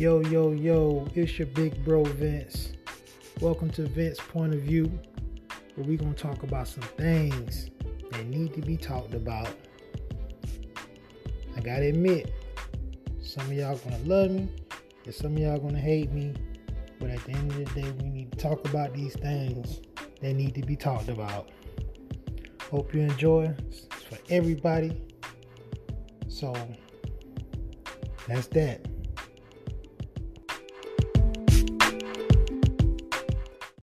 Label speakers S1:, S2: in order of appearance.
S1: Yo, yo, yo, it's your big bro Vince. Welcome to Vince's Point of View, where we're gonna talk about some things that need to be talked about. I gotta admit, some of y'all gonna love me, and some of y'all gonna hate me. But at the end of the day, we need to talk about these things that need to be talked about. Hope you enjoy. It's for everybody. So that's that.